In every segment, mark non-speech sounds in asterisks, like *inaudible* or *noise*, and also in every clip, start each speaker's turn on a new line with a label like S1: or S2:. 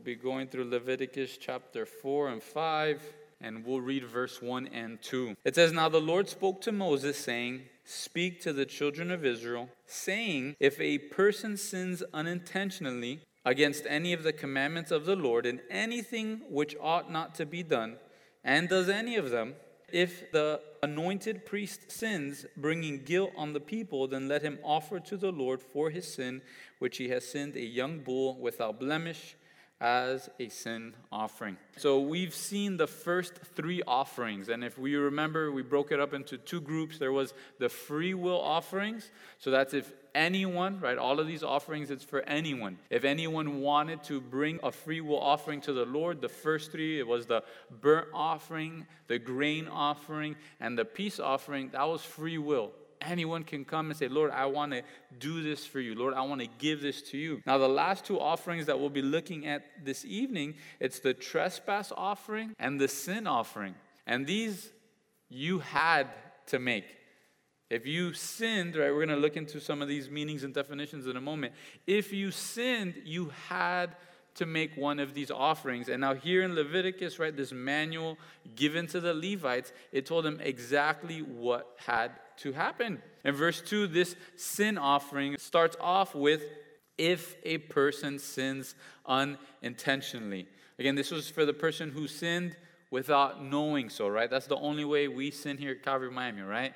S1: We'll be going through Leviticus chapter 4 and 5, and we'll read verse 1 and 2. It says, Now the Lord spoke to Moses, saying, Speak to the children of Israel, saying, If a person sins unintentionally against any of the commandments of the Lord in anything which ought not to be done, and does any of them, if the anointed priest sins, bringing guilt on the people, then let him offer to the Lord for his sin, which he has sinned, a young bull without blemish as a sin offering. So we've seen the first three offerings. And if we remember, we broke it up into two groups. There was the free will offerings. So that's if anyone, right? All of these offerings, it's for anyone. If anyone wanted to bring a free will offering to the Lord, the first three, it was the burnt offering, the grain offering, and the peace offering. That was free will anyone can come and say, Lord, I want to do this for you. Lord, I want to give this to you. Now, the last two offerings that we'll be looking at this evening, it's the trespass offering and the sin offering. And these you had to make. If you sinned, right, we're going to look into some of these meanings and definitions in a moment. If you sinned, you had to make one of these offerings. And now, here in Leviticus, right, this manual given to the Levites, it told them exactly what had to happen. In verse 2, this sin offering starts off with if a person sins unintentionally. Again, this was for the person who sinned without knowing so, right? That's the only way we sin here at Calvary Miami, right?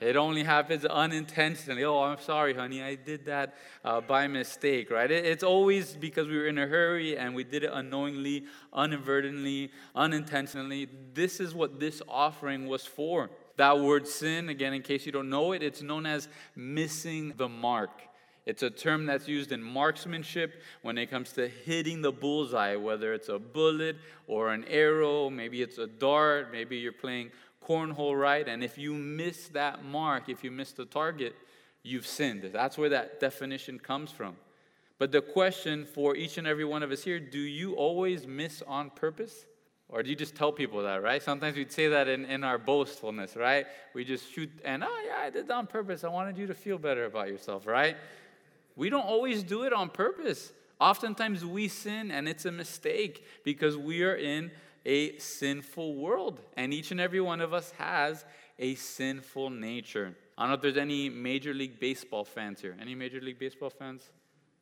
S1: It only happens unintentionally. Oh, I'm sorry, honey, I did that uh, by mistake, right? It, it's always because we were in a hurry and we did it unknowingly, inadvertently, unintentionally. This is what this offering was for. That word sin, again, in case you don't know it, it's known as missing the mark. It's a term that's used in marksmanship when it comes to hitting the bullseye, whether it's a bullet or an arrow, maybe it's a dart, maybe you're playing cornhole, right? And if you miss that mark, if you miss the target, you've sinned. That's where that definition comes from. But the question for each and every one of us here do you always miss on purpose? Or do you just tell people that, right? Sometimes we'd say that in, in our boastfulness, right? We just shoot and, oh, yeah, I did that on purpose. I wanted you to feel better about yourself, right? We don't always do it on purpose. Oftentimes we sin and it's a mistake because we are in a sinful world. And each and every one of us has a sinful nature. I don't know if there's any Major League Baseball fans here. Any Major League Baseball fans?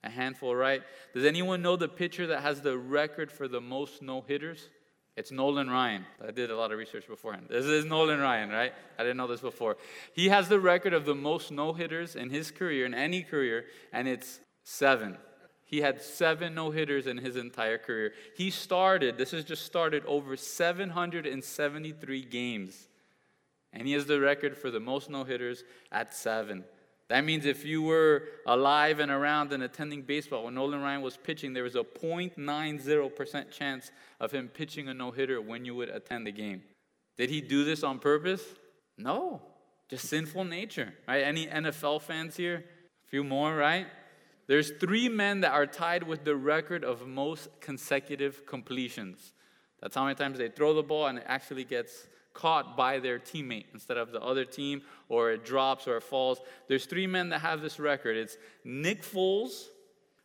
S1: A handful, right? Does anyone know the pitcher that has the record for the most no hitters? It's Nolan Ryan. I did a lot of research beforehand. This is Nolan Ryan, right? I didn't know this before. He has the record of the most no hitters in his career, in any career, and it's seven. He had seven no hitters in his entire career. He started, this has just started, over 773 games. And he has the record for the most no hitters at seven. That means if you were alive and around and attending baseball when Nolan Ryan was pitching, there was a 0.90% chance of him pitching a no hitter when you would attend the game. Did he do this on purpose? No, just sinful nature, right? Any NFL fans here? A few more, right? There's three men that are tied with the record of most consecutive completions. That's how many times they throw the ball and it actually gets caught by their teammate instead of the other team, or it drops or it falls. There's three men that have this record it's Nick Foles,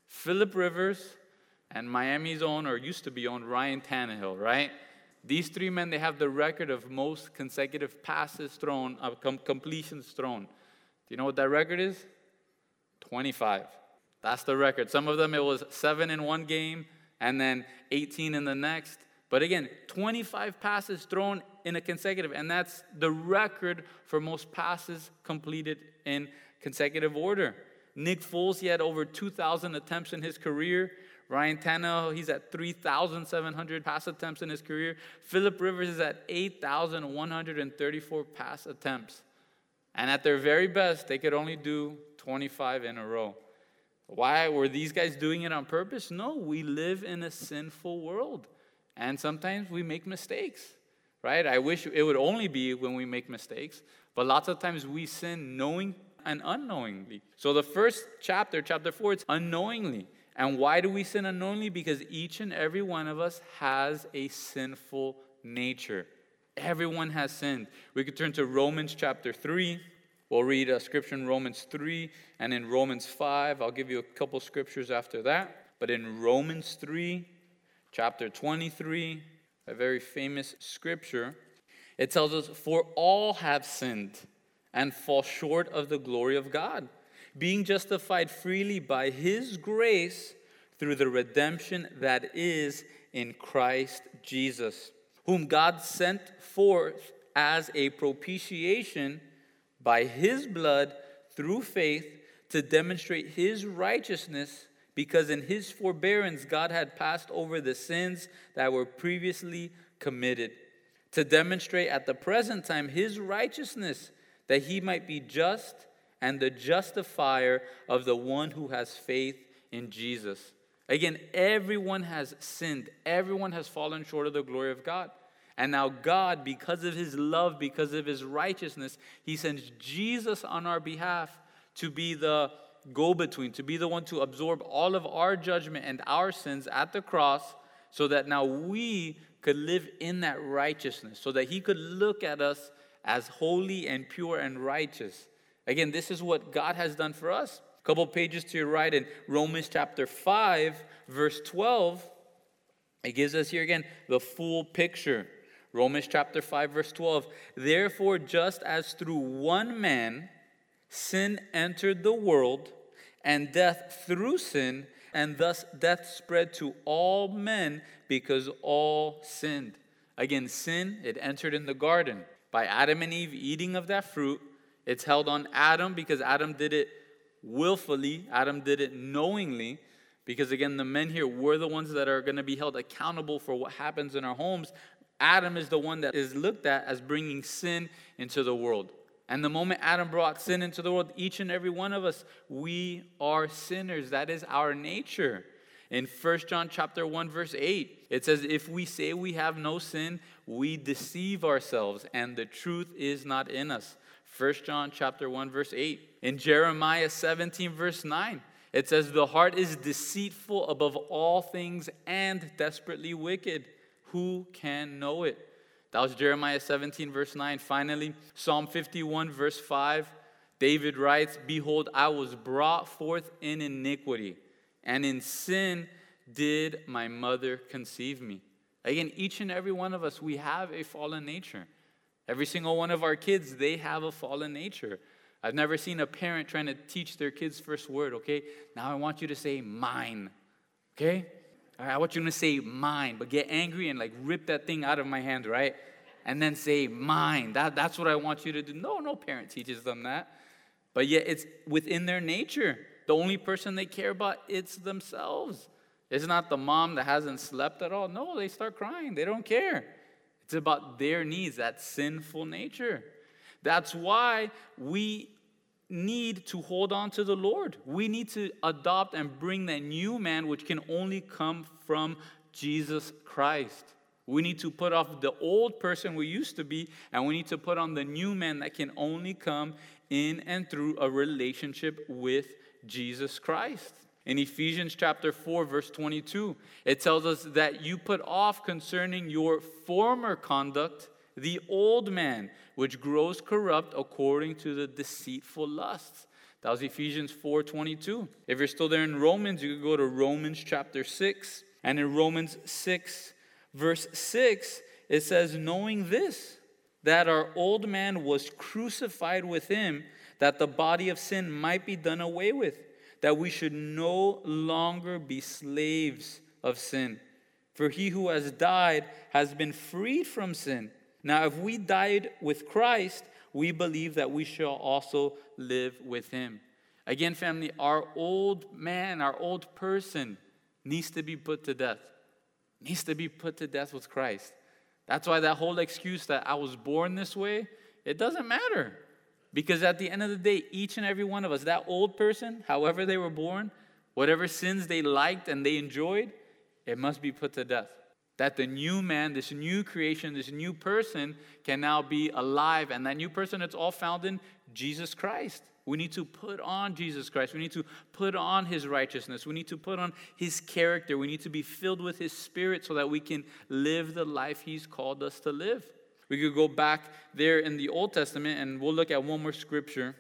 S1: Philip Rivers, and Miami's own, or used to be owned, Ryan Tannehill, right? These three men, they have the record of most consecutive passes thrown, uh, com- completions thrown. Do you know what that record is? 25. That's the record. Some of them, it was seven in one game and then 18 in the next. But again, 25 passes thrown in a consecutive, and that's the record for most passes completed in consecutive order. Nick Foles, he had over 2,000 attempts in his career. Ryan Tannehill, he's at 3,700 pass attempts in his career. Philip Rivers is at 8,134 pass attempts. And at their very best, they could only do 25 in a row. Why were these guys doing it on purpose? No, we live in a sinful world. And sometimes we make mistakes, right? I wish it would only be when we make mistakes, but lots of times we sin knowing and unknowingly. So the first chapter, chapter 4, it's unknowingly. And why do we sin unknowingly? Because each and every one of us has a sinful nature. Everyone has sinned. We could turn to Romans chapter 3. We'll read a scripture in Romans 3 and in Romans 5. I'll give you a couple scriptures after that. But in Romans 3, chapter 23, a very famous scripture, it tells us, For all have sinned and fall short of the glory of God, being justified freely by his grace through the redemption that is in Christ Jesus, whom God sent forth as a propitiation by his blood through faith to demonstrate his righteousness, because in his forbearance God had passed over the sins that were previously committed, to demonstrate at the present time his righteousness, that he might be just and the justifier of the one who has faith in Jesus. Again, everyone has sinned, everyone has fallen short of the glory of God. And now, God, because of his love, because of his righteousness, he sends Jesus on our behalf to be the go between, to be the one to absorb all of our judgment and our sins at the cross, so that now we could live in that righteousness, so that he could look at us as holy and pure and righteous. Again, this is what God has done for us. A couple pages to your right in Romans chapter 5, verse 12, it gives us here again the full picture. Romans chapter 5, verse 12. Therefore, just as through one man sin entered the world, and death through sin, and thus death spread to all men because all sinned. Again, sin, it entered in the garden by Adam and Eve eating of that fruit. It's held on Adam because Adam did it willfully, Adam did it knowingly, because again, the men here were the ones that are going to be held accountable for what happens in our homes. Adam is the one that is looked at as bringing sin into the world. And the moment Adam brought sin into the world, each and every one of us, we are sinners. That is our nature. In 1 John chapter 1 verse 8, it says if we say we have no sin, we deceive ourselves and the truth is not in us. 1 John chapter 1 verse 8. In Jeremiah 17 verse 9, it says the heart is deceitful above all things and desperately wicked. Who can know it? That was Jeremiah 17 verse 9. Finally, Psalm 51 verse 5, David writes, "Behold, I was brought forth in iniquity, and in sin did my mother conceive me." Again, each and every one of us, we have a fallen nature. Every single one of our kids, they have a fallen nature. I've never seen a parent trying to teach their kids first word, okay? Now I want you to say mine, okay? I want you to say mine, but get angry and like rip that thing out of my hand, right? And then say mine. That, that's what I want you to do. No, no parent teaches them that. But yet it's within their nature. The only person they care about, it's themselves. It's not the mom that hasn't slept at all. No, they start crying. They don't care. It's about their needs, that sinful nature. That's why we need to hold on to the Lord. We need to adopt and bring that new man, which can only come from Jesus Christ. We need to put off the old person we used to be, and we need to put on the new man that can only come in and through a relationship with Jesus Christ. In Ephesians chapter 4, verse 22, it tells us that you put off concerning your former conduct the old man, which grows corrupt according to the deceitful lusts. That was Ephesians 4:22. If you're still there in Romans, you could go to Romans chapter 6. And in Romans 6, verse 6, it says, Knowing this, that our old man was crucified with him, that the body of sin might be done away with that we should no longer be slaves of sin. For he who has died has been freed from sin. Now, if we died with Christ, we believe that we shall also live with him. Again, family, our old man, our old person needs to be put to death. Needs to be put to death with Christ. That's why that whole excuse that I was born this way, it doesn't matter. Because at the end of the day, each and every one of us, that old person, however they were born, whatever sins they liked and they enjoyed, it must be put to death. That the new man, this new creation, this new person can now be alive. And that new person, it's all found in Jesus Christ. We need to put on Jesus Christ. We need to put on his righteousness. We need to put on his character. We need to be filled with his spirit so that we can live the life he's called us to live. We could go back there in the Old Testament and we'll look at one more scripture,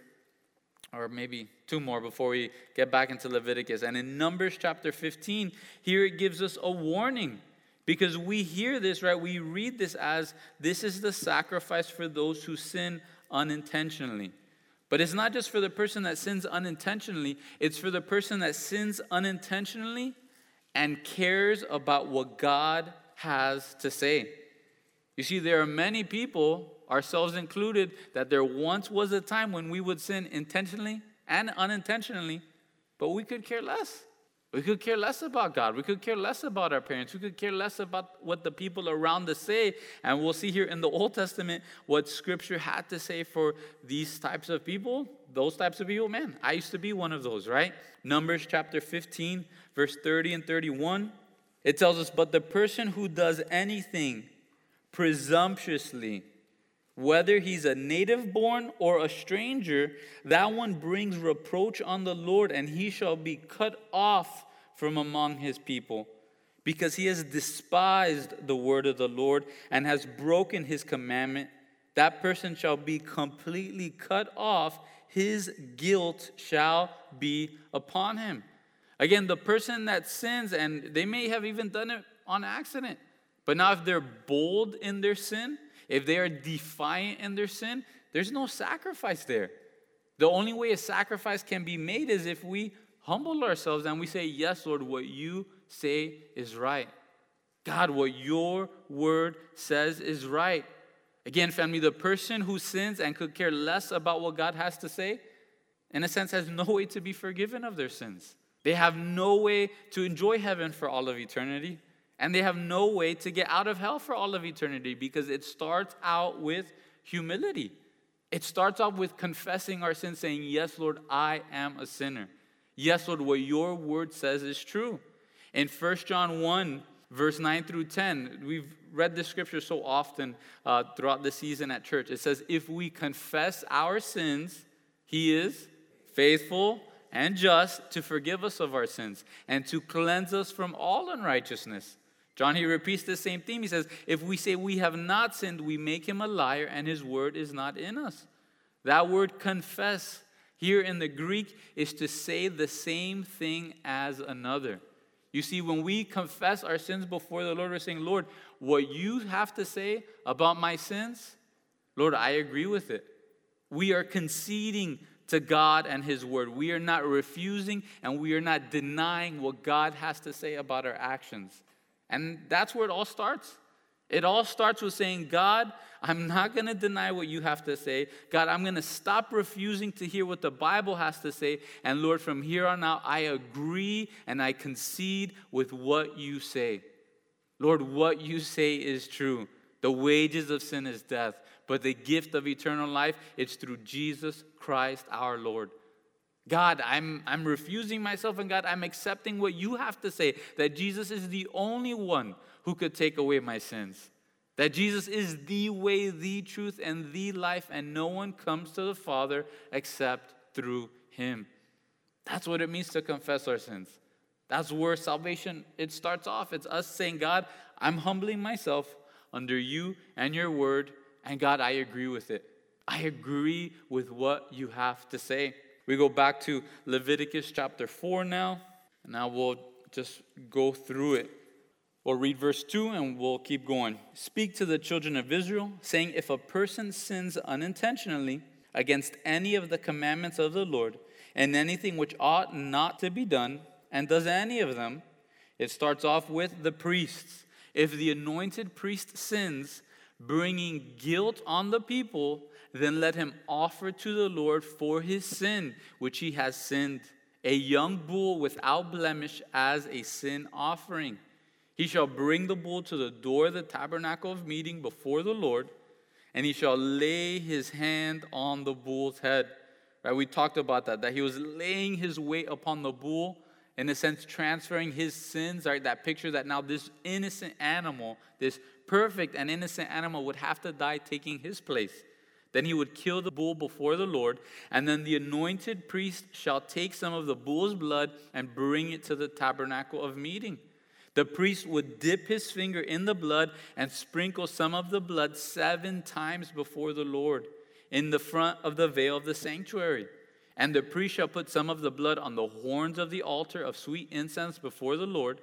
S1: or maybe two more before we get back into Leviticus. And in Numbers chapter 15, here it gives us a warning. Because we hear this, right? We read this as this is the sacrifice for those who sin unintentionally. But it's not just for the person that sins unintentionally, it's for the person that sins unintentionally and cares about what God has to say. You see, there are many people, ourselves included, that there once was a time when we would sin intentionally and unintentionally, but we could care less. We could care less about God. We could care less about our parents. We could care less about what the people around us say. And we'll see here in the Old Testament what Scripture had to say for these types of people. Those types of people, man, I used to be one of those, right? Numbers chapter 15, verse 30 and 31. It tells us, But the person who does anything presumptuously, whether he's a native born or a stranger, that one brings reproach on the Lord, and he shall be cut off from among his people, because he has despised the word of the Lord and has broken his commandment. That person shall be completely cut off, his guilt shall be upon him. Again, the person that sins, and they may have even done it on accident, but now if they're bold in their sin, if they are defiant in their sin, there's no sacrifice there. The only way a sacrifice can be made is if we humble ourselves and we say, Yes, Lord, what you say is right. God, what your word says is right. Again, family, the person who sins and could care less about what God has to say, in a sense, has no way to be forgiven of their sins. They have no way to enjoy heaven for all of eternity. And they have no way to get out of hell for all of eternity because it starts out with humility. It starts off with confessing our sins, saying, Yes, Lord, I am a sinner. Yes, Lord, what your word says is true. In 1 John 1, verse 9 through 10, we've read this scripture so often uh, throughout the season at church. It says, If we confess our sins, he is faithful and just to forgive us of our sins and to cleanse us from all unrighteousness. John he repeats the same theme. He says, If we say we have not sinned, we make him a liar, and his word is not in us. That word confess here in the Greek is to say the same thing as another. You see, when we confess our sins before the Lord, we're saying, Lord, what you have to say about my sins, Lord, I agree with it. We are conceding to God and His Word. We are not refusing and we are not denying what God has to say about our actions. And that's where it all starts. It all starts with saying, God, I'm not going to deny what you have to say. God, I'm going to stop refusing to hear what the Bible has to say. And Lord, from here on out, I agree and I concede with what you say. Lord, what you say is true. The wages of sin is death, but the gift of eternal life, it's through Jesus Christ our Lord. God, I'm, I'm refusing myself, and God, I'm accepting what you have to say that Jesus is the only one who could take away my sins. That Jesus is the way, the truth, and the life, and no one comes to the Father except through him. That's what it means to confess our sins. That's where salvation it starts off. It's us saying, God, I'm humbling myself under you and your word, and God, I agree with it. I agree with what you have to say. We go back to Leviticus chapter 4 now. And now we'll just go through it. We'll read verse 2 and we'll keep going. Speak to the children of Israel, saying, If a person sins unintentionally against any of the commandments of the Lord, and anything which ought not to be done, and does any of them, it starts off with the priests. If the anointed priest sins, bringing guilt on the people, then let him offer to the Lord for his sin, which he has sinned, a young bull without blemish as a sin offering. He shall bring the bull to the door of the tabernacle of meeting before the Lord, and he shall lay his hand on the bull's head. Right? We talked about that, that he was laying his weight upon the bull, in a sense, transferring his sins, right? That picture that now this innocent animal, this perfect and innocent animal, would have to die taking his place. Then he would kill the bull before the Lord, and then the anointed priest shall take some of the bull's blood and bring it to the tabernacle of meeting. The priest would dip his finger in the blood and sprinkle some of the blood seven times before the Lord in the front of the veil of the sanctuary. And the priest shall put some of the blood on the horns of the altar of sweet incense before the Lord.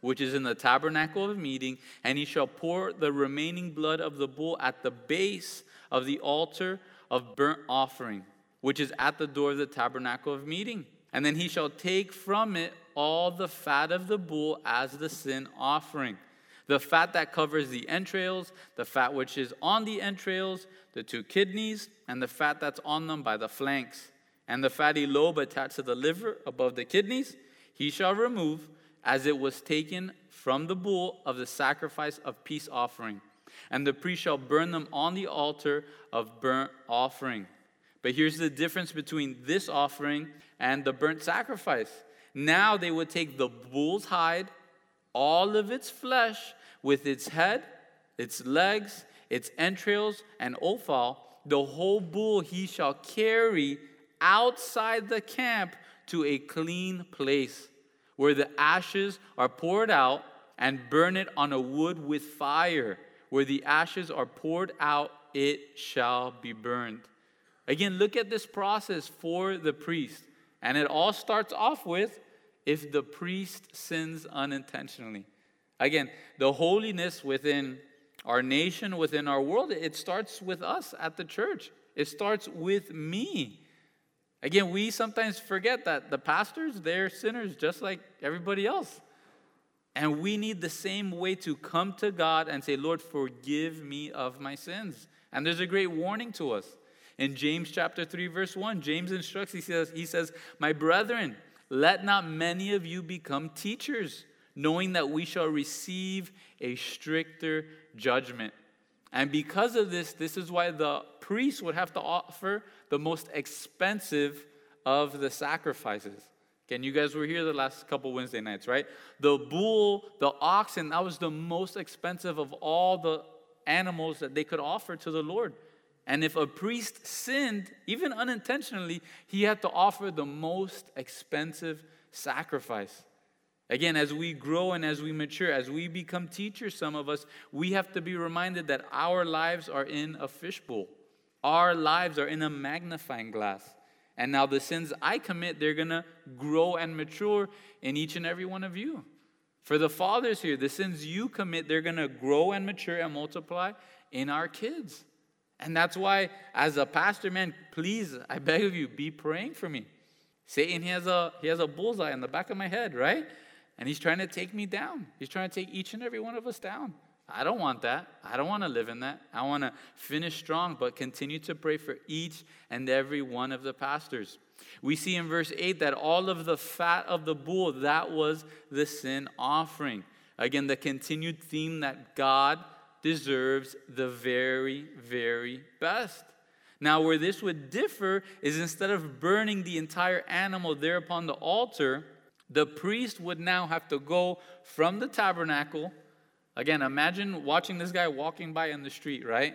S1: which is in the tabernacle of meeting, and he shall pour the remaining blood of the bull at the base of the altar of burnt offering, which is at the door of the tabernacle of meeting. And then he shall take from it all the fat of the bull as the sin offering. The fat that covers the entrails, the fat which is on the entrails, the two kidneys, and the fat that's on them by the flanks, and the fatty lobe attached to the liver above the kidneys, he shall remove as it was taken from the bull of the sacrifice of peace offering. And the priest shall burn them on the altar of burnt offering. But here's the difference between this offering and the burnt sacrifice. Now they would take the bull's hide, all of its flesh, with its head, its legs, its entrails, and offal, the whole bull he shall carry outside the camp to a clean place where the ashes are poured out and burn it on a wood with fire. Where the ashes are poured out, it shall be burned. Again, look at this process for the priest. And it all starts off with if the priest sins unintentionally. Again, the holiness within our nation, within our world, it starts with us at the church. It starts with me. Again, we sometimes forget that the pastors, they're sinners just like everybody else. And we need the same way to come to God and say, Lord, forgive me of my sins. And there's a great warning to us. In James chapter 3, verse 1, James instructs, he says, he says, My brethren, let not many of you become teachers, knowing that we shall receive a stricter judgment. And because of this, this is why the priest would have to offer the most expensive of the sacrifices. Again, you guys were here the last couple Wednesday nights, right? The bull, the oxen, that was the most expensive of all the animals that they could offer to the Lord. And if a priest sinned, even unintentionally, he had to offer the most expensive sacrifice. Again, as we grow and as we mature, as we become teachers, some of us, we have to be reminded that our lives are in a fishbowl. Our lives are in a magnifying glass. And now the sins I commit, they're going to grow and mature in each and every one of you. For the fathers here, the sins you commit, they're going to grow and mature and multiply in our kids. And that's why, as a pastor, man, please, I beg of you, be praying for me. Satan, he has a he has a bullseye in the back of my head, right? And he's trying to take me down. He's trying to take each and every one of us down. I don't want that. I don't want to live in that. I want to finish strong, but continue to pray for each and every one of the pastors. We see in verse 8 that all of the fat of the bull, that was the sin offering. Again, the continued theme that God deserves the very, very best. Now, where this would differ is instead of burning the entire animal there upon the altar, the priest would now have to go from the tabernacle. Again, imagine watching this guy walking by in the street, right?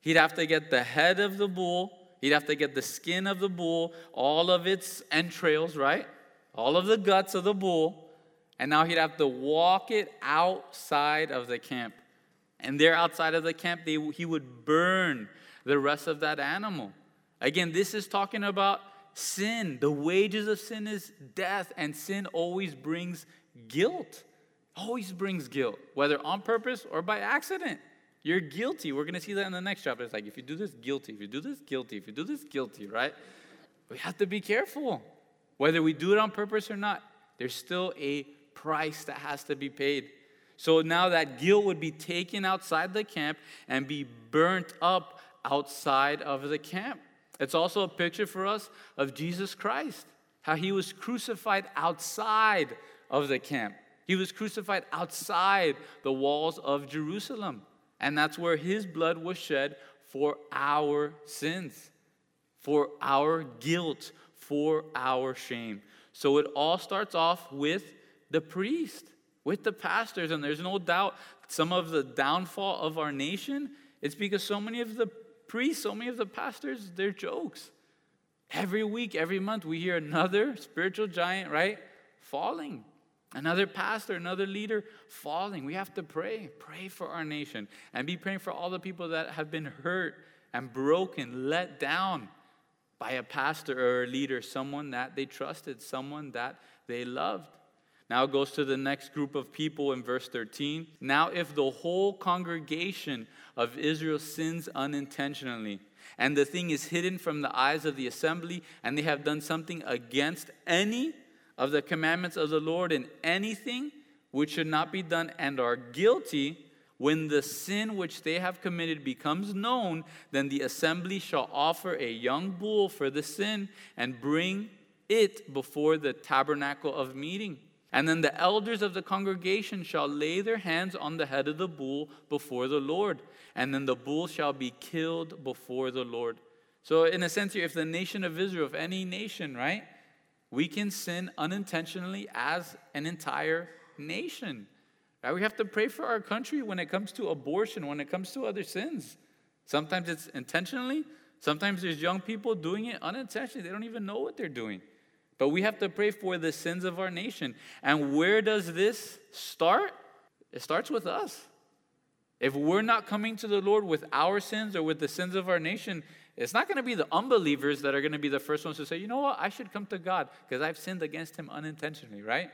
S1: He'd have to get the head of the bull, he'd have to get the skin of the bull, all of its entrails, right? All of the guts of the bull, and now he'd have to walk it outside of the camp. And there outside of the camp, they, he would burn the rest of that animal. Again, this is talking about sin. The wages of sin is death, and sin always brings guilt. Always brings guilt, whether on purpose or by accident. You're guilty. We're going to see that in the next chapter. It's like, if you do this, guilty. If you do this, guilty. If you do this, guilty, right? We have to be careful. Whether we do it on purpose or not, there's still a price that has to be paid. So now that guilt would be taken outside the camp and be burnt up outside of the camp. It's also a picture for us of Jesus Christ, how he was crucified outside of the camp. He was crucified outside the walls of Jerusalem. And that's where his blood was shed for our sins, for our guilt, for our shame. So it all starts off with the priest, with the pastors. And there's no doubt some of the downfall of our nation is because so many of the priests, so many of the pastors, they're jokes. Every week, every month, we hear another *laughs* spiritual giant, right? Falling. Another pastor, another leader falling. We have to pray. Pray for our nation and be praying for all the people that have been hurt and broken, let down by a pastor or a leader, someone that they trusted, someone that they loved. Now it goes to the next group of people in verse 13. Now, if the whole congregation of Israel sins unintentionally, and the thing is hidden from the eyes of the assembly, and they have done something against any of the commandments of the Lord in anything which should not be done, and are guilty, when the sin which they have committed becomes known, then the assembly shall offer a young bull for the sin and bring it before the tabernacle of meeting. And then the elders of the congregation shall lay their hands on the head of the bull before the Lord. And then the bull shall be killed before the Lord. So, in a sense, here, if the nation of Israel, if any nation, right, we can sin unintentionally as an entire nation. Right? We have to pray for our country when it comes to abortion, when it comes to other sins. Sometimes it's intentionally, sometimes there's young people doing it unintentionally. They don't even know what they're doing. But we have to pray for the sins of our nation. And where does this start? It starts with us. If we're not coming to the Lord with our sins or with the sins of our nation, it's not going to be the unbelievers that are going to be the first ones to say, you know what, I should come to God because I've sinned against him unintentionally, right?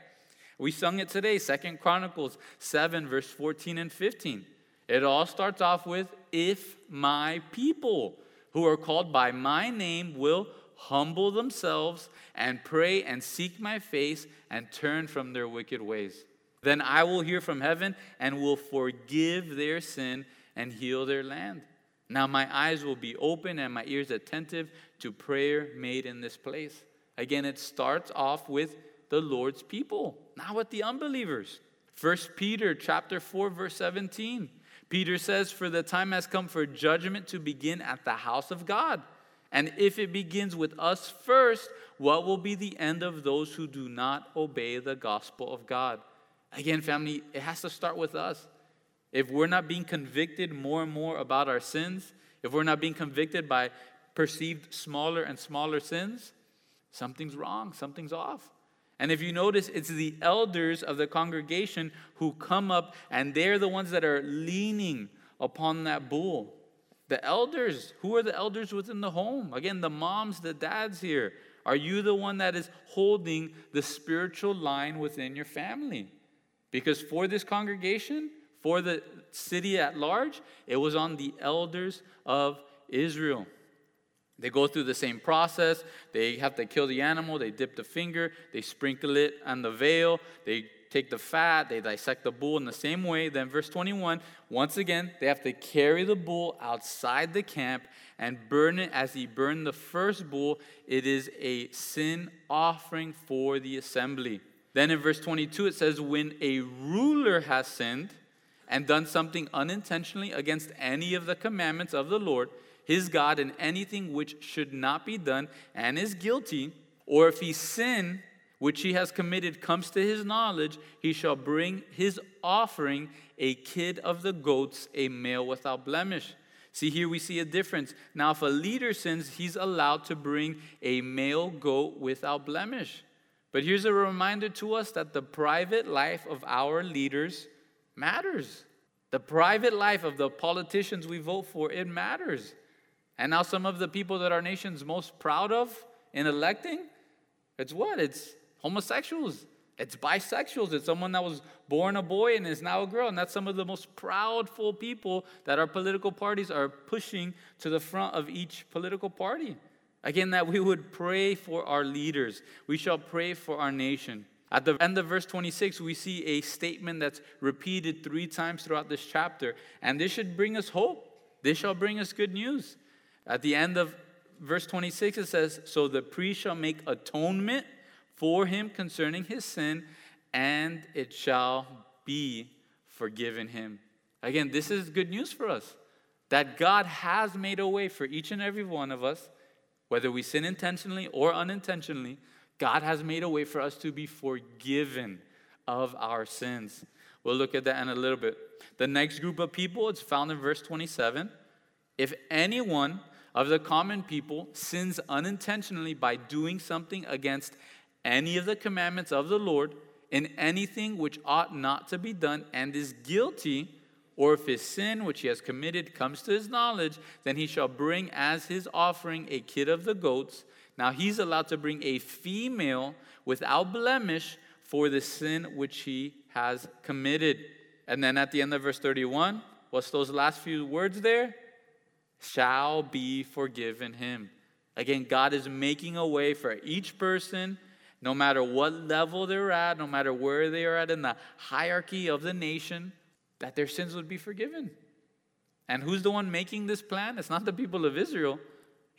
S1: We sung it today, Second Chronicles 7, verse 14 and 15. It all starts off with, if my people who are called by my name will humble themselves and pray and seek my face and turn from their wicked ways. Then I will hear from heaven and will forgive their sin and heal their land. Now my eyes will be open and my ears attentive to prayer made in this place. Again, it starts off with the Lord's people, not with the unbelievers. First Peter chapter 4 verse 17. Peter says, "For the time has come for judgment to begin at the house of God." And if it begins with us first, what will be the end of those who do not obey the gospel of God? Again, family, it has to start with us. If we're not being convicted more and more about our sins, if we're not being convicted by perceived smaller and smaller sins, something's wrong, something's off. And if you notice, it's the elders of the congregation who come up and they're the ones that are leaning upon that bull. The elders, who are the elders within the home? Again, the moms, the dads here. Are you the one that is holding the spiritual line within your family? Because for this congregation, for the city at large, it was on the elders of Israel. They go through the same process. They have to kill the animal, they dip the finger, they sprinkle it on the veil, they take the fat, they dissect the bull in the same way. Then, verse 21, once again, they have to carry the bull outside the camp and burn it as he burned the first bull. It is a sin offering for the assembly. Then in verse 22, it says, When a ruler has sinned and done something unintentionally against any of the commandments of the Lord, his God, in anything which should not be done, and is guilty, or if he sin which he has committed comes to his knowledge, he shall bring his offering a kid of the goats, a male without blemish. See, here we see a difference. Now, if a leader sins, he's allowed to bring a male goat without blemish. But here's a reminder to us that the private life of our leaders matters. The private life of the politicians we vote for, it matters. And now, some of the people that our nation's most proud of in electing, it's what? It's homosexuals, it's bisexuals, it's someone that was born a boy and is now a girl. And that's some of the most proudful people that our political parties are pushing to the front of each political party. Again, that we would pray for our leaders. We shall pray for our nation. At the end of verse 26, we see a statement that's repeated three times throughout this chapter. And this should bring us hope. This shall bring us good news. At the end of verse 26, it says, So the priest shall make atonement for him concerning his sin, and it shall be forgiven him. Again, this is good news for us that God has made a way for each and every one of us, whether we sin intentionally or unintentionally. God has made a way for us to be forgiven of our sins. We'll look at that in a little bit. The next group of people, it's found in verse 27. If anyone of the common people sins unintentionally by doing something against any of the commandments of the Lord in anything which ought not to be done and is guilty, or if his sin which he has committed comes to his knowledge, then he shall bring as his offering a kid of the goats. Now he's allowed to bring a female without blemish for the sin which he has committed. And then at the end of verse 31, what's those last few words there? Shall be forgiven him. Again, God is making a way for each person, no matter what level they're at, no matter where they are at in the hierarchy of the nation, that their sins would be forgiven. And who's the one making this plan? It's not the people of Israel,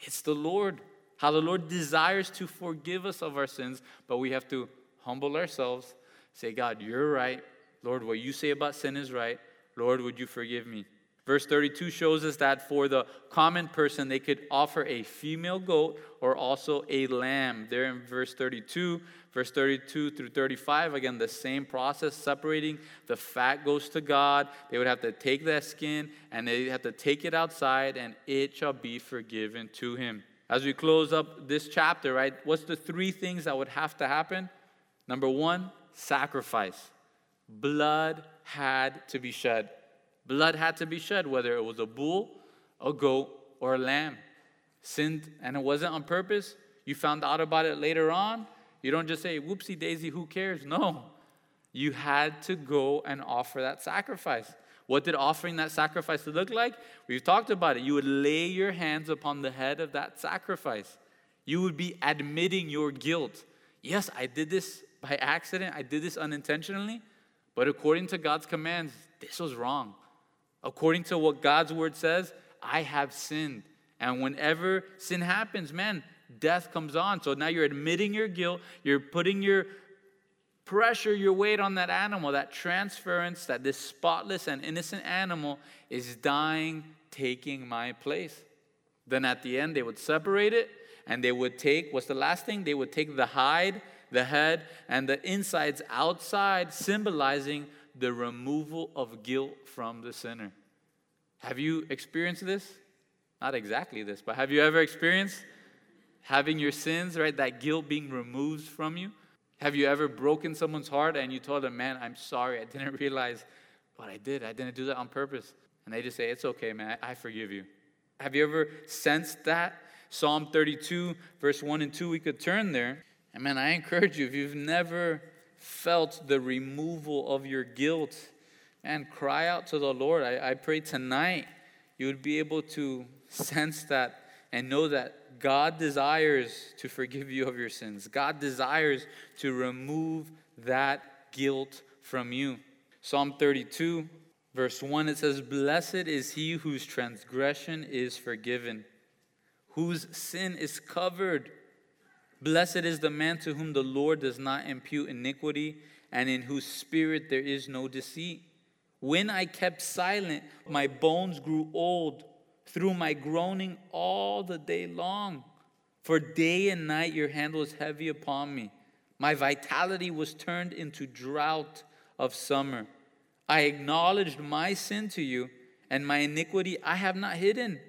S1: it's the Lord. How the Lord desires to forgive us of our sins, but we have to humble ourselves, say, God, you're right. Lord, what you say about sin is right. Lord, would you forgive me? Verse 32 shows us that for the common person, they could offer a female goat or also a lamb. There in verse 32, verse 32 through 35, again, the same process, separating the fat goes to God. They would have to take that skin and they have to take it outside, and it shall be forgiven to him. As we close up this chapter, right, what's the three things that would have to happen? Number one, sacrifice. Blood had to be shed. Blood had to be shed, whether it was a bull, a goat, or a lamb. Sinned, and it wasn't on purpose. You found out about it later on. You don't just say, whoopsie daisy, who cares? No. You had to go and offer that sacrifice. What did offering that sacrifice look like? We've talked about it. You would lay your hands upon the head of that sacrifice. You would be admitting your guilt. Yes, I did this by accident, I did this unintentionally, but according to God's commands, this was wrong. According to what God's word says, I have sinned. And whenever sin happens, man, death comes on. So now you're admitting your guilt, you're putting your pressure, your weight on that animal, that transference, that this spotless and innocent animal is dying, taking my place. Then at the end, they would separate it and they would take, what's the last thing? They would take the hide, the head, and the insides outside, symbolizing the removal of guilt from the sinner. Have you experienced this? Not exactly this, but have you ever experienced having your sins, right, that guilt being removed from you? Have you ever broken someone's heart and you told them, man, I'm sorry, I didn't *laughs* realize what I did. I didn't do that on purpose. And they just say, it's okay, man, I forgive you. Have you ever sensed that? Psalm 32, verse 1 and 2, we could turn there. And man, I encourage you, if you've never felt the removal of your guilt, and cry out to the Lord. I, I pray tonight you would be able to sense that and know that God desires to forgive you of your sins. God desires to remove that guilt from you. Psalm 32, verse 1, it says, Blessed is he whose transgression is forgiven, whose sin is covered. Blessed is the man to whom the Lord does not impute iniquity, and in whose spirit there is no deceit. When I kept silent, my bones grew old through my groaning all the day long. For day and night your hand was heavy upon me. My vitality was turned into drought of summer. I acknowledged my sin to you, and my iniquity I have not hidden.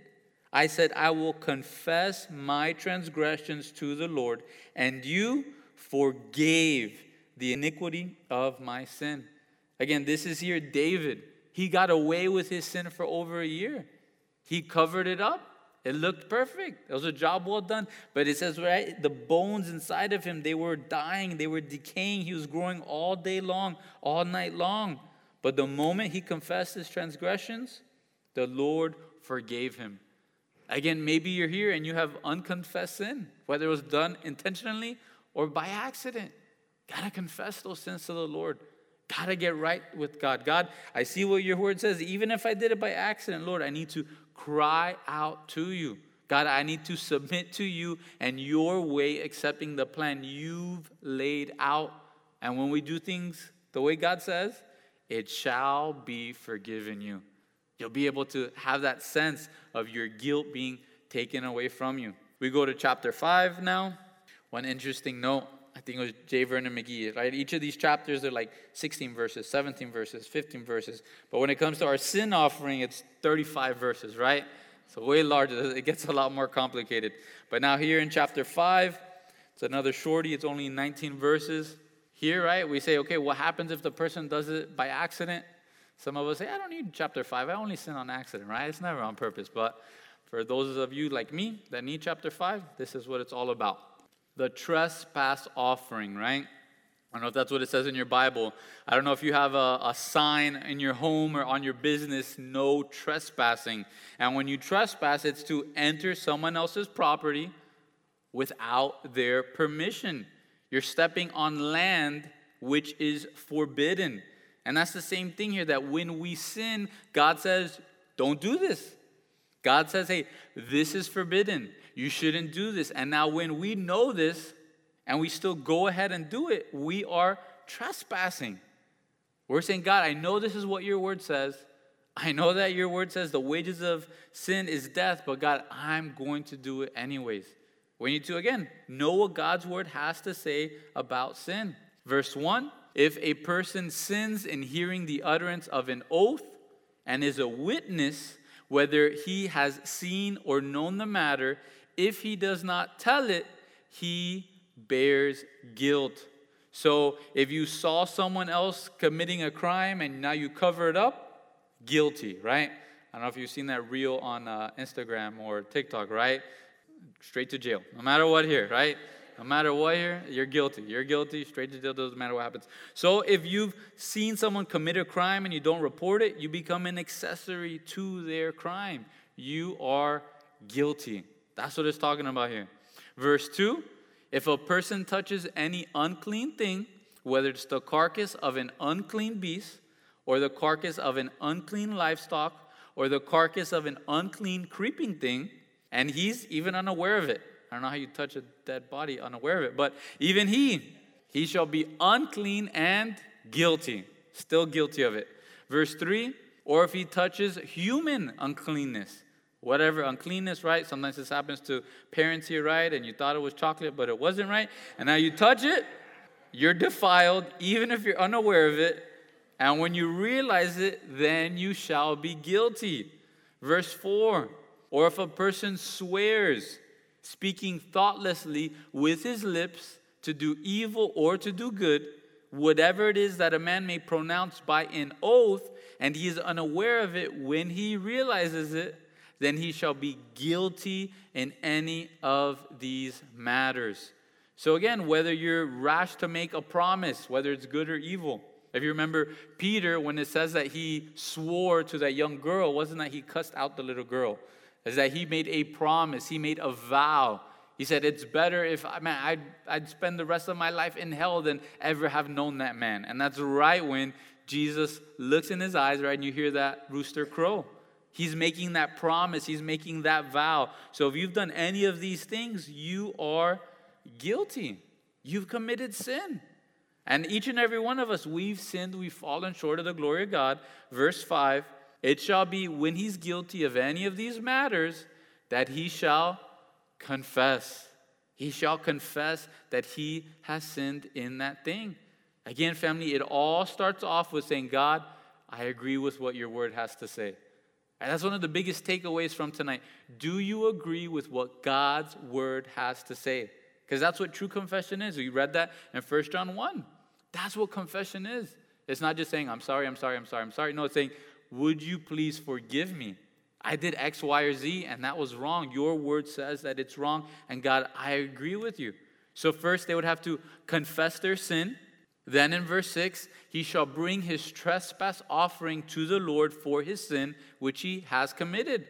S1: I said, I will confess my transgressions to the Lord, and you forgave the iniquity of my sin. Again, this is here David. He got away with his sin for over a year. He covered it up. It looked perfect. It was a job well done. But it says, right, the bones inside of him, they were dying, they were decaying. He was growing all day long, all night long. But the moment he confessed his transgressions, the Lord forgave him. Again, maybe you're here and you have unconfessed sin, whether it was done intentionally or by accident. Gotta confess those sins to the Lord. Got to get right with God. God, I see what your word says. Even if I did it by accident, Lord, I need to cry out to you. God, I need to submit to you and your way, accepting the plan you've laid out. And when we do things the way God says, it shall be forgiven you. You'll be able to have that sense of your guilt being taken away from you. We go to chapter 5 now. One interesting note I think it was J. Vernon McGee, right? Each of these chapters are like 16 verses, 17 verses, 15 verses. But when it comes to our sin offering, it's 35 verses, right? So way larger. *laughs* It gets a lot more complicated. But now here in chapter 5, it's another shorty. It's only 19 verses. Here, right, we say, okay, what happens if the person does it by accident? Some of us say, I don't need chapter 5. I only sin on accident, right? It's never on purpose. But for those of you like me that need chapter 5, this is what it's all about the trespass offering, right? I don't know if that's what it says in your Bible. I don't know if you have a, a, sign in your home or on your business, no trespassing. And when you trespass, it's to enter someone else's property without their permission. You're stepping on land which is forbidden. And that's the same thing here that when we sin, God says, don't do this. God says, hey, this is forbidden. You shouldn't do this. And now, when we know this, and we still go ahead and do it, we are trespassing. We're saying, God, I know this is what your word says. I know that your word says the wages of sin is death, but God, I'm going to do it anyways. We need to, again, know what God's word has to say about sin. Verse 1 If a person sins in hearing the utterance of an oath and is a witness, whether he has seen or known the matter, if he does not tell it, he bears guilt. So if you saw someone else committing a crime and now you cover it up, guilty, right? I don't know if you've seen that reel on uh, Instagram or TikTok, right? Straight to jail, no matter what here, right? No matter what here, you're guilty. You're guilty, straight to jail, doesn't matter what happens. So if you've seen someone commit a crime and you don't report it, you become an accessory to their crime. You are guilty. That's what it's talking about here. Verse 2 if a person touches any unclean thing, whether it's the carcass of an unclean beast, or the carcass of an unclean livestock, or the carcass of an unclean creeping thing, and he's even unaware of it. I don't know how you touch a dead body unaware of it, but even he, he shall be unclean and guilty, still guilty of it. Verse 3 Or if he touches human uncleanness, whatever uncleanness, right? Sometimes this happens to parents here, right? And you thought it was chocolate, but it wasn't, right? And now you touch it, you're defiled, even if you're unaware of it. And when you realize it, then you shall be guilty. Verse 4 Or if a person swears, speaking thoughtlessly with his lips to do evil or to do good, whatever it is that a man may pronounce by an oath, and he is unaware of it when he realizes it, then he shall be guilty in any of these matters. So, again, whether you're rash to make a promise, whether it's good or evil, if you remember Peter, when it says that he swore to that young girl, wasn't that he cussed out the little girl? Is that he made a promise, he made a vow. He said, It's better if, man, I'd, I'd spend the rest of my life in hell than ever have known that man. And that's right when Jesus looks in his eyes, right, and you hear that rooster crow. He's making that promise, he's making that vow. So if you've done any of these things, you are guilty. You've committed sin. And each and every one of us, we've sinned, we've fallen short of the glory of God. Verse 5 It shall be when he's guilty of any of these matters that he shall confess. He shall confess that he has sinned in that thing. Again, family, it all starts off with saying, God, I agree with what your word has to say. And that's one of the biggest takeaways from tonight. Do you agree with what God's word has to say? Because that's what true confession is. We read that in 1 John 1. That's what confession is. It's not just saying, I'm sorry, I'm sorry, I'm sorry, I'm sorry. No, it's saying, Would you please forgive me? I did X, Y, or Z, and that was wrong. Your word says that it's wrong, and God, I agree with you. So, first, they would have to confess their sin. Then in verse 6, he shall bring his trespass offering to the Lord for his sin, which he has committed.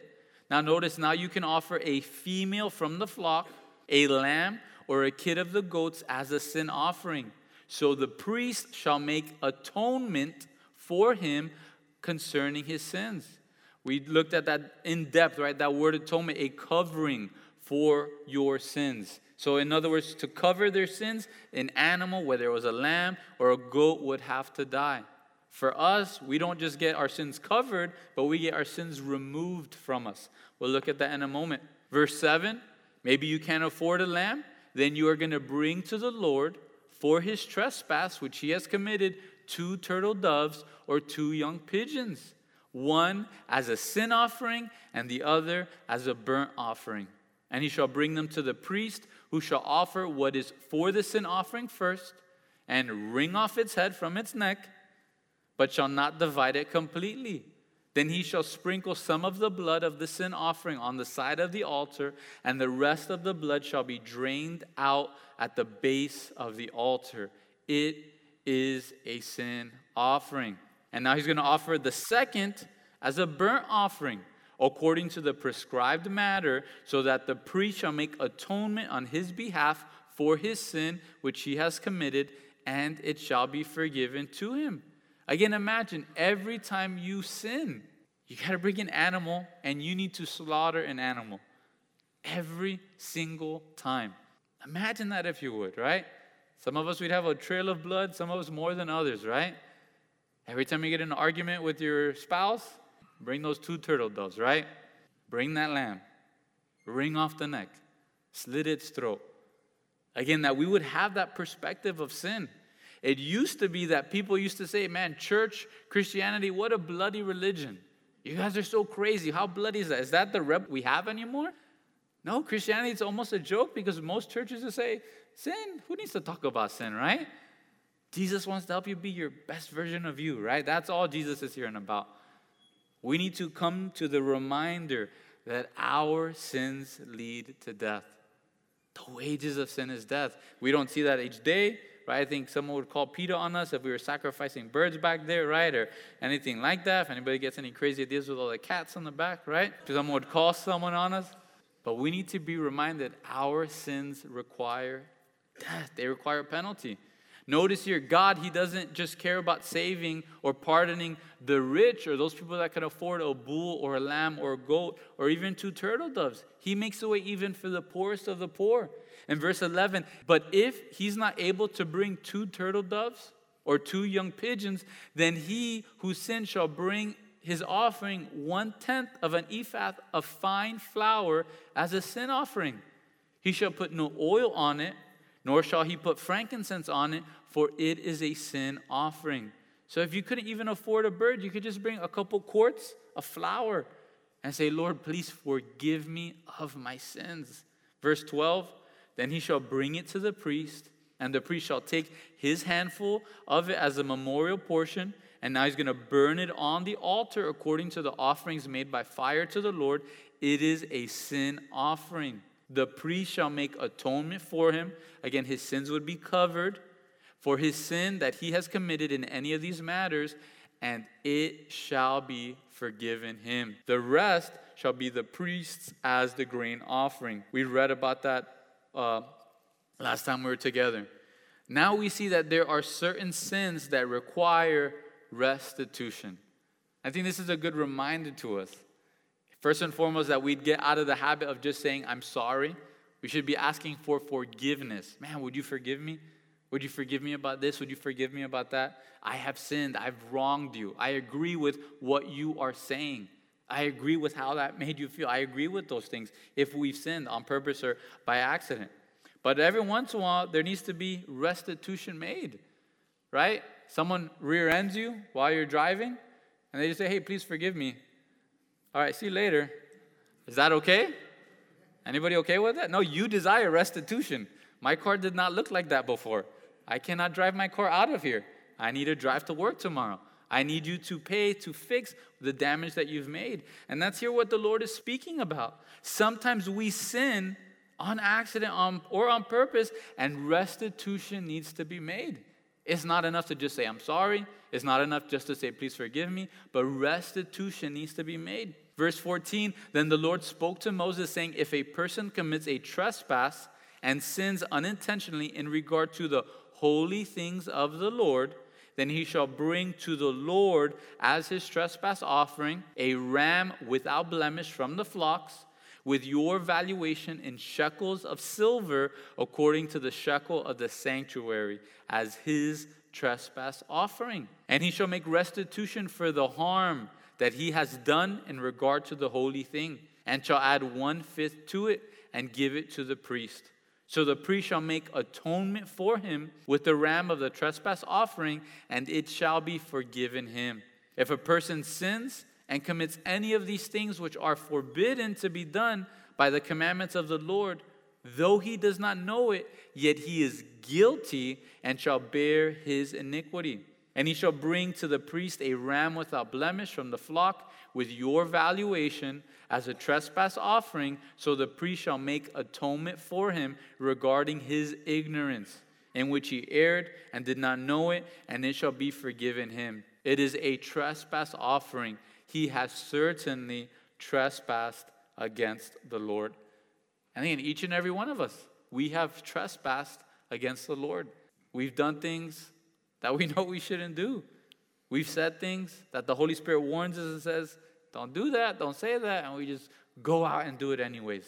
S1: Now, notice now you can offer a female from the flock, a lamb, or a kid of the goats as a sin offering. So the priest shall make atonement for him concerning his sins. We looked at that in depth, right? That word atonement, a covering for your sins. So, in other words, to cover their sins, an animal, whether it was a lamb or a goat, would have to die. For us, we don't just get our sins covered, but we get our sins removed from us. We'll look at that in a moment. Verse 7 maybe you can't afford a lamb, then you are going to bring to the Lord for his trespass, which he has committed, two turtle doves or two young pigeons, one as a sin offering and the other as a burnt offering. And he shall bring them to the priest, who shall offer what is for the sin offering first, and wring off its head from its neck, but shall not divide it completely. Then he shall sprinkle some of the blood of the sin offering on the side of the altar, and the rest of the blood shall be drained out at the base of the altar. It is a sin offering. And now he's going to offer the second as a burnt offering according to the prescribed matter, so that the priest shall make atonement on his behalf for his sin which he has committed, and it shall be forgiven to him. Again, imagine every time you sin, you got to bring an animal and you need to slaughter an animal. Every single time. Imagine that if you would, right? Some of us, we'd have a trail of blood, some of us more than others, right? Every time you get in an argument with your spouse, bring those two turtle doves, right? Bring that lamb, wring off the neck, slit its throat. Again, that we would have that perspective of sin. It used to be that people used to say, man, church, Christianity, what a bloody religion. You guys are so crazy. How bloody is that? Is that the rep we have anymore? No, Christianity is almost a joke because most churches say, sin, who needs to talk about sin, right? Jesus wants to help you be your best version of you, right? That's all Jesus is hearing about. We need to come to the reminder that our sins lead to death. The wages of sin is death. We don't see that each day, right? I think someone would call PETA on us if we were sacrificing birds back there, right? Or anything like that. If anybody gets any crazy ideas with all the cats on the back, right? Someone would call someone on us. But we need to be reminded our sins require death, they require a penalty. Notice here, God, He doesn't just care about saving or pardoning the rich or those people that can afford a bull or a lamb or a goat or even two turtle doves. He makes a way even for the poorest of the poor. In verse 11, but if he's not able to bring two turtle doves or two young pigeons, then he who sinned shall bring his offering one tenth of an ephah of fine flour as a sin offering. He shall put no oil on it, nor shall he put frankincense on it, for it is a sin offering. So if you couldn't even afford a bird, you could just bring a couple quarts of flour and say, Lord, please forgive me of my sins. Verse 12 then he shall bring it to the priest, and the priest shall take his handful of it as a memorial portion, and now he's going to burn it on the altar according to the offerings made by fire to the Lord. It is a sin offering. The priest shall make atonement for him. Again, his sins would be covered for his sin that he has committed in any of these matters, and it shall be forgiven him. The rest shall be the priest's as the grain offering. We read about that uh, last time we were together. Now we see that there are certain sins that require restitution. I think this is a good reminder to us. First and foremost, that we'd get out of the habit of just saying, I'm sorry. We should be asking for forgiveness. Man, would you forgive me? Would you forgive me about this? Would you forgive me about that? I have sinned. I've wronged you. I agree with what you are saying. I agree with how that made you feel. I agree with those things if we've sinned on purpose or by accident. But every once in a while, there needs to be restitution made, right? Someone rear ends you while you're driving, and they just say, hey, please forgive me. All right, see you later. Is that okay? Anybody okay with that? No, you desire restitution. My car did not look like that before. I cannot drive my car out of here. I need to drive to work tomorrow. I need you to pay to fix the damage that you've made. And that's here what the Lord is speaking about. Sometimes we sin on accident on, or on purpose, and restitution needs to be made. It's not enough to just say, I'm sorry. It's not enough just to say, please forgive me, but restitution needs to be made. Verse 14 Then the Lord spoke to Moses, saying, If a person commits a trespass and sins unintentionally in regard to the holy things of the Lord, then he shall bring to the Lord as his trespass offering a ram without blemish from the flocks, with your valuation in shekels of silver, according to the shekel of the sanctuary, as his trespass offering. And he shall make restitution for the harm that he has done in regard to the holy thing, and shall add one fifth to it and give it to the priest. So the priest shall make atonement for him with the ram of the trespass offering, and it shall be forgiven him. If a person sins and commits any of these things which are forbidden to be done by the commandments of the Lord, though he does not know it, yet he is guilty and shall bear his iniquity. And he shall bring to the priest a ram without blemish from the flock with your valuation as a trespass offering, so the priest shall make atonement for him regarding his ignorance. in which he erred and did not know it, and it shall be forgiven him. It is a trespass offering. He has certainly trespassed against the Lord. And again, each and every one of us, we have trespassed against the Lord. We've done things that we know we shouldn't do. We've said things that the Holy Spirit warns us and says, don't do that, don't say that, and we just go out and do it anyways.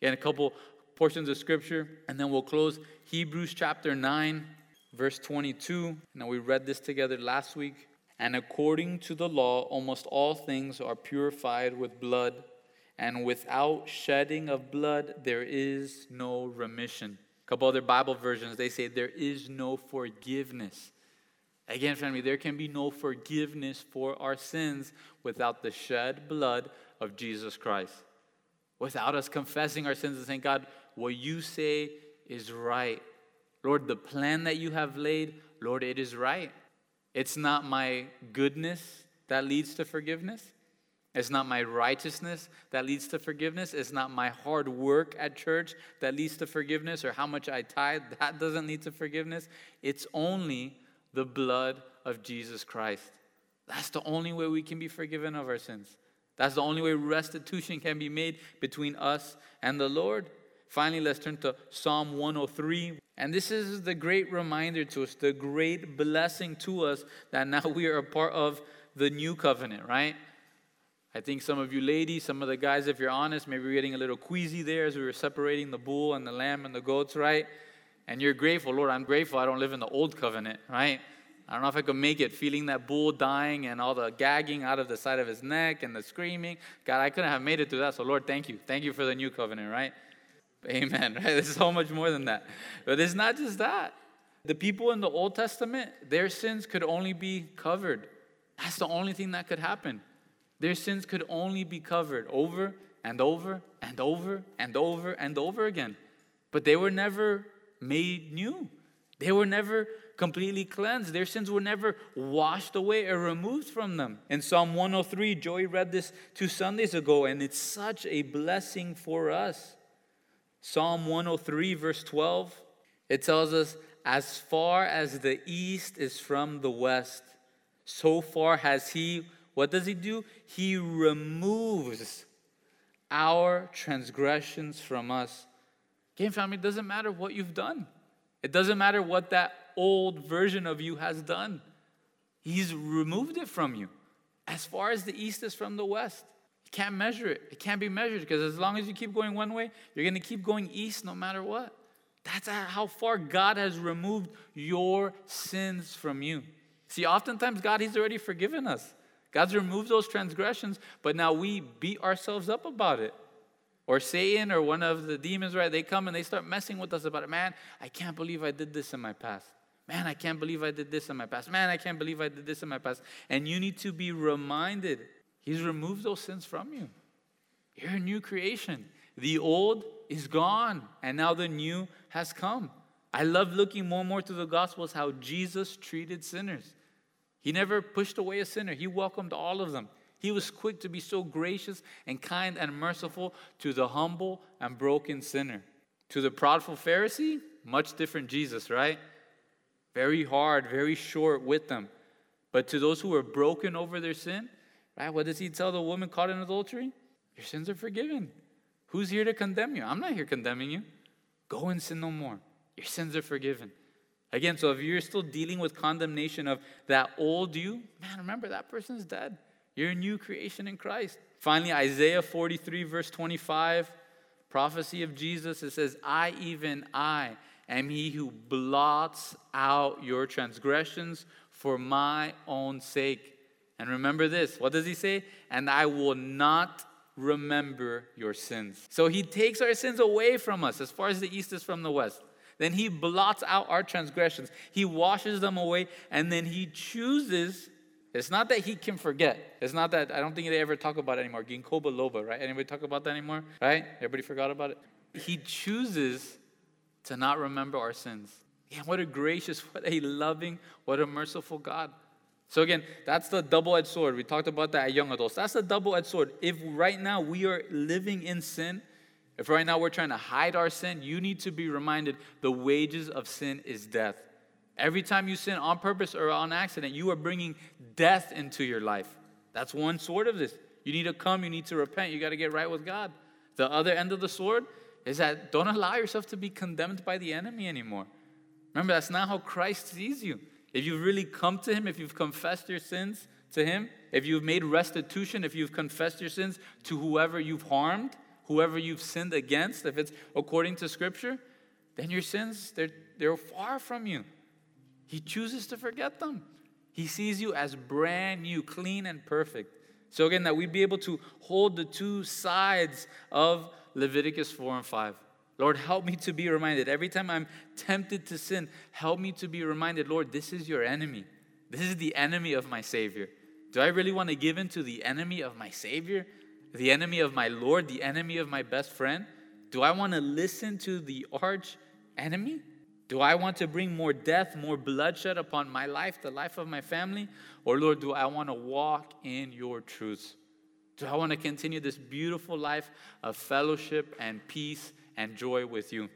S1: Again, a couple portions of scripture, and then we'll close Hebrews chapter 9, verse 22. Now, we read this together last week. And according to the law, almost all things are purified with blood, and without shedding of blood, there is no remission. A couple other Bible versions, they say there is no forgiveness. Again, family, there can be no forgiveness for our sins without the shed blood of Jesus Christ. Without us confessing our sins and saying, God, what you say is right. Lord, the plan that you have laid, Lord, it is right. It's not my goodness that leads to forgiveness. It's not my righteousness that leads to forgiveness. It's not my hard work at church that leads to forgiveness or how much I tithe. That *laughs* doesn't lead to forgiveness. It's only the blood of Jesus Christ. That's the only way we can be forgiven of our sins. That's the only way restitution can be made between us and the Lord. Finally, let's turn to Psalm 103. And this is the great reminder to us, the great blessing to us that now we are a part of the new covenant, right? I think some of you ladies, some of the guys, if you're honest, maybe we're getting a little queasy there as we were separating the bull and the lamb and the goats, right? And you're grateful, Lord, I'm grateful I don't live in the old covenant, right? I don't know if I could make it, feeling that bull dying and all the gagging out of the side of his neck and the screaming. God, I couldn't have made it through that. So, Lord, thank you. Thank you for the new covenant, right? *laughs* Amen. Right? There's so much more than that. But it's not just that. The people in the Old Testament, their sins could only be covered. That's the only thing that could happen. Their sins could only be covered over and over and over and over and over again. But they were never made new. They were never completely cleansed. Their sins were never washed away or removed from them. In Psalm 103, Joey read this two Sundays ago, and it's such a blessing for us. Psalm 103, verse 12, it tells us, As far as the east is from the west, so far has He, what does He do? He removes our transgressions from us. Family, it doesn't matter what you've done. It doesn't matter what that old version of you has done. He's removed it from you as far as the east is from the west. You can't measure it. It can't be measured because as long as you keep going one way, you're going to keep going east no matter what. That's how far God has removed your sins from you. See, oftentimes God, He's already forgiven us. God's removed those transgressions, but now we beat ourselves up about it. Or Satan or one of the demons, right? They come and they start messing with us about it. Man, I can't believe I did this in my past. Man, I can't believe I did this in my past. Man, I can't believe I did this in my past. And you need to be reminded He's removed those sins from you. You're a new creation. The old is gone, and now the new has come. I love looking more and more to the Gospels how Jesus treated sinners. He never pushed away a sinner, He welcomed all of them. He was quick to be so gracious and kind and merciful to the humble and broken sinner. To the proudful Pharisee, much different Jesus, right? Very hard, very short with them. But to those who were broken over their sin, right? What does he tell the woman caught in adultery? Your sins are forgiven. Who's here to condemn you? I'm not here condemning you. Go and sin no more. Your sins are forgiven. Again, so if you're still dealing with condemnation of that old you, man, remember that person's dead. You're a new creation in Christ. Finally, Isaiah 43, verse 25, prophecy of Jesus, it says, I, even I, am he who blots out your transgressions for my own sake. And remember this what does he say? And I will not remember your sins. So he takes our sins away from us as far as the east is from the west. Then he blots out our transgressions. He washes them away, and then he chooses it's not that he can forget. It's not that I don't think they ever talk about it anymore. Ginkgo biloba, right? Anybody talk about that anymore? Right? Everybody forgot about it. He chooses to not remember our sins. Yeah, what a gracious, what a loving, what a merciful God. So again, that's the double-edged sword. We talked about that at young adults. That's the double-edged sword. If right now we are living in sin, If right now we're trying to hide our sin, you need to be reminded the wages of sin is death. Every time you sin on purpose or on accident, you are bringing death into your life. That's one sword of this. You need to come, you need to repent, you got to get right with God. The other end of the sword is that don't allow yourself to be condemned by the enemy anymore. Remember, that's not how Christ sees you. If you've really come to Him, if you've confessed your sins to Him, if you've made restitution, if you've confessed your sins to whoever you've harmed, whoever you've sinned against, if it's according to Scripture, then your sins, they're, they're far from you. He chooses to forget them. He sees you as brand new, clean, and perfect. So, again, that we'd be able to hold the two sides of Leviticus 4 and 5. Lord, help me to be reminded. Every time I'm tempted to sin, help me to be reminded, Lord, this is your enemy. This is the enemy of my Savior. Do I really want to give in to the enemy of my Savior? The enemy of my Lord? The enemy of my best friend? Do I want to listen to the arch enemy? Do I want to bring more death, more bloodshed upon my life, the life of my family? Or, Lord, do I want to walk in your truths? Do I want to continue this beautiful life of fellowship and peace and joy with you?